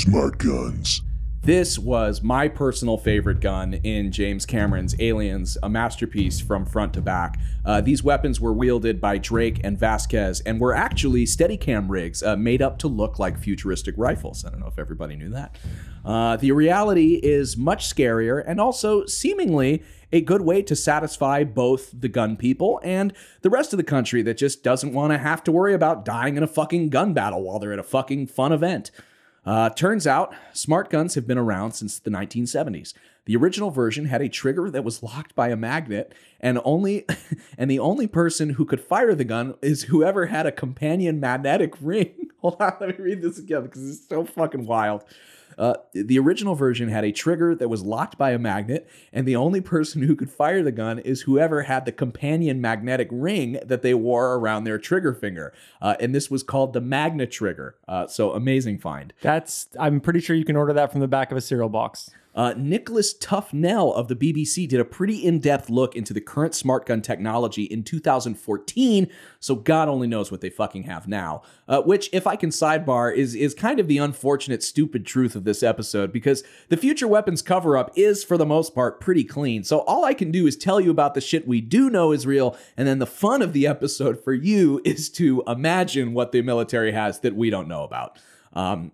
Smart guns. This was my personal favorite gun in James Cameron's Aliens, a masterpiece from front to back. Uh, these weapons were wielded by Drake and Vasquez and were actually Steadicam rigs uh, made up to look like futuristic rifles. I don't know if everybody knew that. Uh, the reality is much scarier and also seemingly a good way to satisfy both the gun people and the rest of the country that just doesn't want to have to worry about dying in a fucking gun battle while they're at a fucking fun event. Uh, turns out, smart guns have been around since the 1970s. The original version had a trigger that was locked by a magnet, and only and the only person who could fire the gun is whoever had a companion magnetic ring. Hold on, let me read this again because it's so fucking wild. Uh, the original version had a trigger that was locked by a magnet, and the only person who could fire the gun is whoever had the companion magnetic ring that they wore around their trigger finger. Uh, and this was called the Magna Trigger. Uh, so amazing find. That's I'm pretty sure you can order that from the back of a cereal box. Uh, Nicholas Tufnell of the BBC did a pretty in depth look into the current smart gun technology in 2014, so God only knows what they fucking have now. Uh, which, if I can sidebar, is, is kind of the unfortunate, stupid truth of this episode because the future weapons cover up is, for the most part, pretty clean. So all I can do is tell you about the shit we do know is real, and then the fun of the episode for you is to imagine what the military has that we don't know about. Um,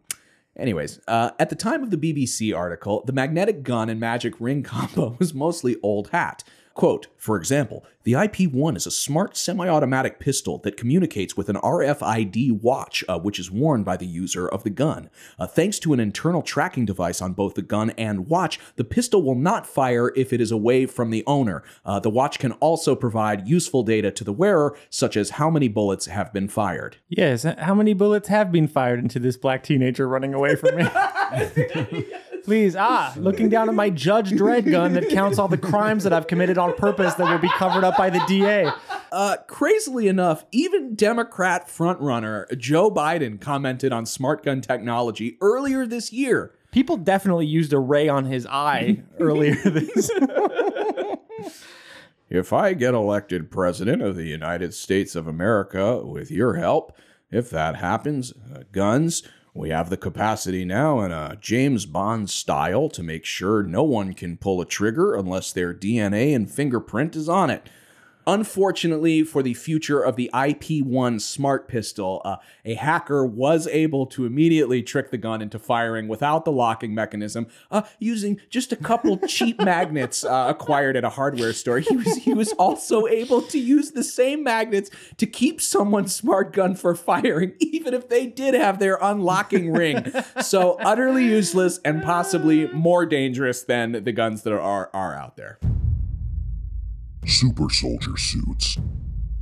Anyways, uh, at the time of the BBC article, the magnetic gun and magic ring combo was mostly old hat. Quote, for example, the IP1 is a smart semi automatic pistol that communicates with an RFID watch, uh, which is worn by the user of the gun. Uh, thanks to an internal tracking device on both the gun and watch, the pistol will not fire if it is away from the owner. Uh, the watch can also provide useful data to the wearer, such as how many bullets have been fired. Yes, how many bullets have been fired into this black teenager running away from me? Please, ah, looking down at my Judge Dredd gun that counts all the crimes that I've committed on purpose that will be covered up by the DA. Uh, crazily enough, even Democrat frontrunner Joe Biden commented on smart gun technology earlier this year. People definitely used a ray on his eye earlier this. If I get elected president of the United States of America with your help, if that happens, uh, guns, we have the capacity now in a James Bond style to make sure no one can pull a trigger unless their DNA and fingerprint is on it. Unfortunately, for the future of the IP1 smart pistol, uh, a hacker was able to immediately trick the gun into firing without the locking mechanism, uh, using just a couple cheap magnets uh, acquired at a hardware store. He was he was also able to use the same magnets to keep someone's smart gun for firing, even if they did have their unlocking ring. So utterly useless and possibly more dangerous than the guns that are are out there. Super soldier suits.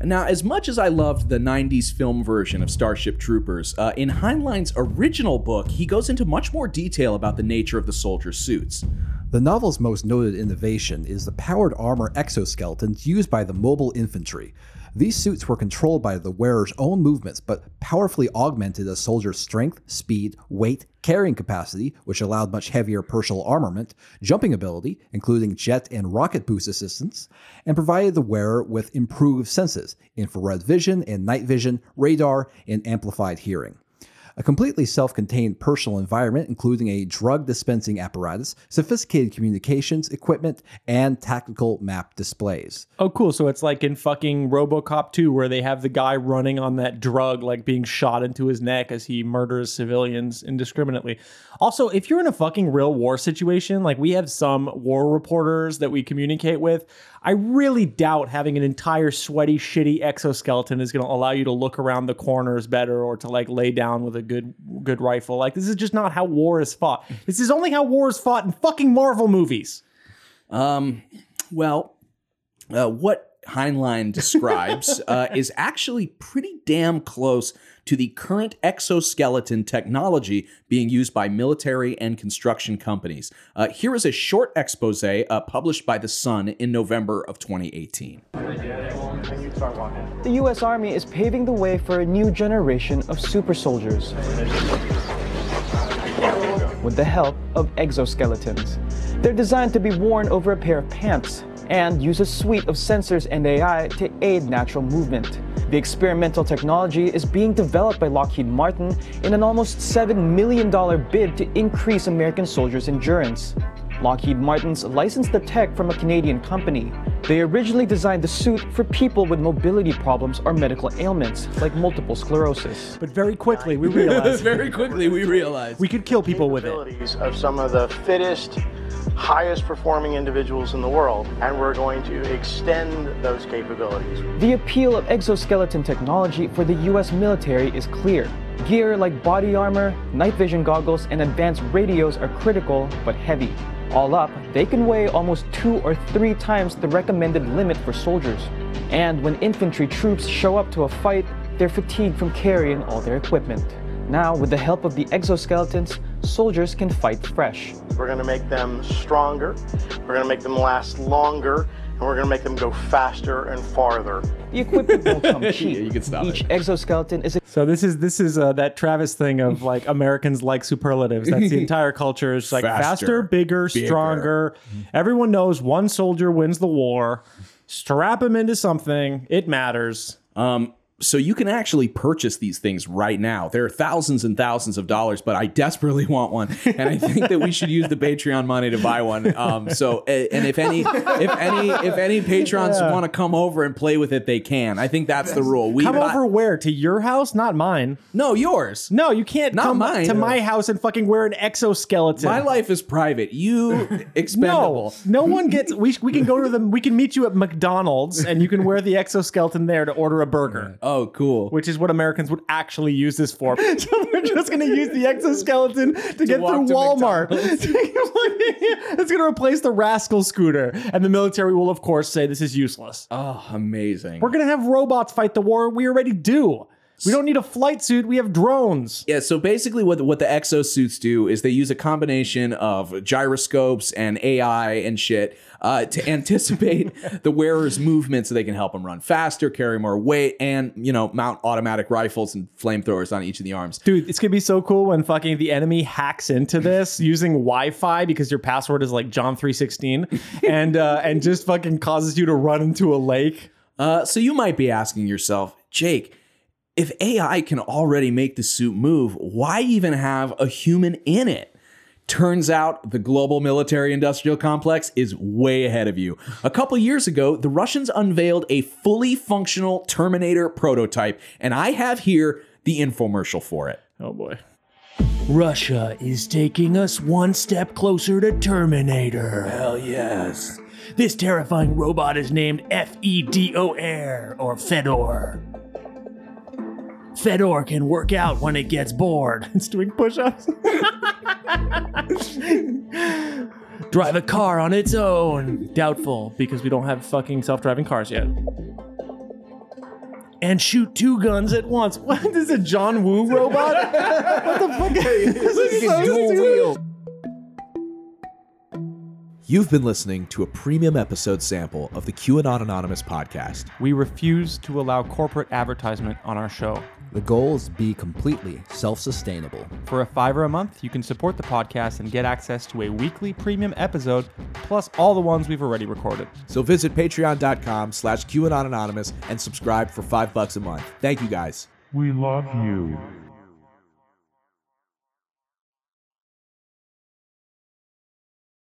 Now, as much as I loved the 90s film version of Starship Troopers, uh, in Heinlein's original book, he goes into much more detail about the nature of the soldier suits. The novel's most noted innovation is the powered armor exoskeletons used by the mobile infantry. These suits were controlled by the wearer's own movements, but powerfully augmented a soldier's strength, speed, weight, carrying capacity, which allowed much heavier personal armament, jumping ability, including jet and rocket boost assistance, and provided the wearer with improved senses, infrared vision and night vision, radar, and amplified hearing a completely self contained personal environment, including a drug dispensing apparatus, sophisticated communications equipment, and tactical map displays. Oh, cool. So it's like in fucking Robocop 2, where they have the guy running on that drug, like being shot into his neck as he murders civilians indiscriminately. Also, if you're in a fucking real war situation, like we have some war reporters that we communicate with, I really doubt having an entire sweaty, shitty exoskeleton is going to allow you to look around the corners better or to like lay down with a good good rifle. Like this is just not how war is fought. This is only how war is fought in fucking Marvel movies. Um, well, uh, what Heinlein describes uh, is actually pretty damn close to the current exoskeleton technology being used by military and construction companies. Uh, here is a short expose uh, published by The Sun in November of 2018. The U.S. Army is paving the way for a new generation of super soldiers with the help of exoskeletons. They're designed to be worn over a pair of pants and use a suite of sensors and AI to aid natural movement. The experimental technology is being developed by Lockheed Martin in an almost $7 million bid to increase American soldiers' endurance. Lockheed Martin's licensed the tech from a Canadian company. They originally designed the suit for people with mobility problems or medical ailments, like multiple sclerosis. But very quickly, we realized Very quickly, we realized. we could kill people with it. capabilities of some of the fittest, highest performing individuals in the world, and we're going to extend those capabilities. The appeal of exoskeleton technology for the US military is clear. Gear like body armor, night vision goggles, and advanced radios are critical but heavy. All up, they can weigh almost two or three times the recommended limit for soldiers. And when infantry troops show up to a fight, they're fatigued from carrying all their equipment. Now, with the help of the exoskeletons, soldiers can fight fresh. We're going to make them stronger, we're going to make them last longer, and we're going to make them go faster and farther. The equipment won't come cheap. you can stop Each it. exoskeleton is a- So this is this is uh, that Travis thing of like Americans like superlatives. That's the entire culture. It's like Faster, faster, bigger, bigger. stronger. Everyone knows one soldier wins the war. Strap him into something. It matters. Um, so you can actually purchase these things right now. There are thousands and thousands of dollars, but I desperately want one, and I think that we should use the Patreon money to buy one. Um, so, and if any, if any, if any patrons want to come over and play with it, they can. I think that's the rule. We Come over where? To your house? Not mine. No, yours. No, you can't Not come mine. to my house and fucking wear an exoskeleton. My life is private. You No, expendable. no one gets. We, we can go to the. We can meet you at McDonald's, and you can wear the exoskeleton there to order a burger. Oh, cool. Which is what Americans would actually use this for. so we're just going to use the exoskeleton to, get through to Walmart. It's going to replace the rascal scooter, and the military will, of course, say this is useless. oh, amazing. We're going to have robots fight the war we already do. We don't need a flight suit. We have drones. Yeah, so basically what what the exosuits do is they use a combination of gyroscopes and AI and shit uh, to anticipate the wearer's movement so they can help them run faster, carry more weight, and you know mount automatic rifles and flamethrowers on each of the arms. Dude, it's gonna be so cool when fucking the enemy hacks into this using Wi-Fi because your password is like John three sixteen, and uh, and just fucking causes you to run into a lake. Uh, so you might be asking yourself, Jake, if AI can already make the suit move, why even have a human in it? Turns out the global military industrial complex is way ahead of you. A couple years ago, the Russians unveiled a fully functional Terminator prototype, and I have here the infomercial for it. Oh boy. Russia is taking us one step closer to Terminator. Hell yes. This terrifying robot is named F-E-D-O-R, or Fedor. Fedor can work out when it gets bored. It's doing push-ups. Drive a car on its own. Doubtful because we don't have fucking self-driving cars yet. And shoot two guns at once. What this is a John Woo robot? what the fuck? this is so stupid. You've been listening to a premium episode sample of the QAnon Anonymous podcast. We refuse to allow corporate advertisement on our show. The goal is to be completely self sustainable. For a fiver a month, you can support the podcast and get access to a weekly premium episode, plus all the ones we've already recorded. So visit patreon.com slash QAnon Anonymous and subscribe for five bucks a month. Thank you guys. We love you.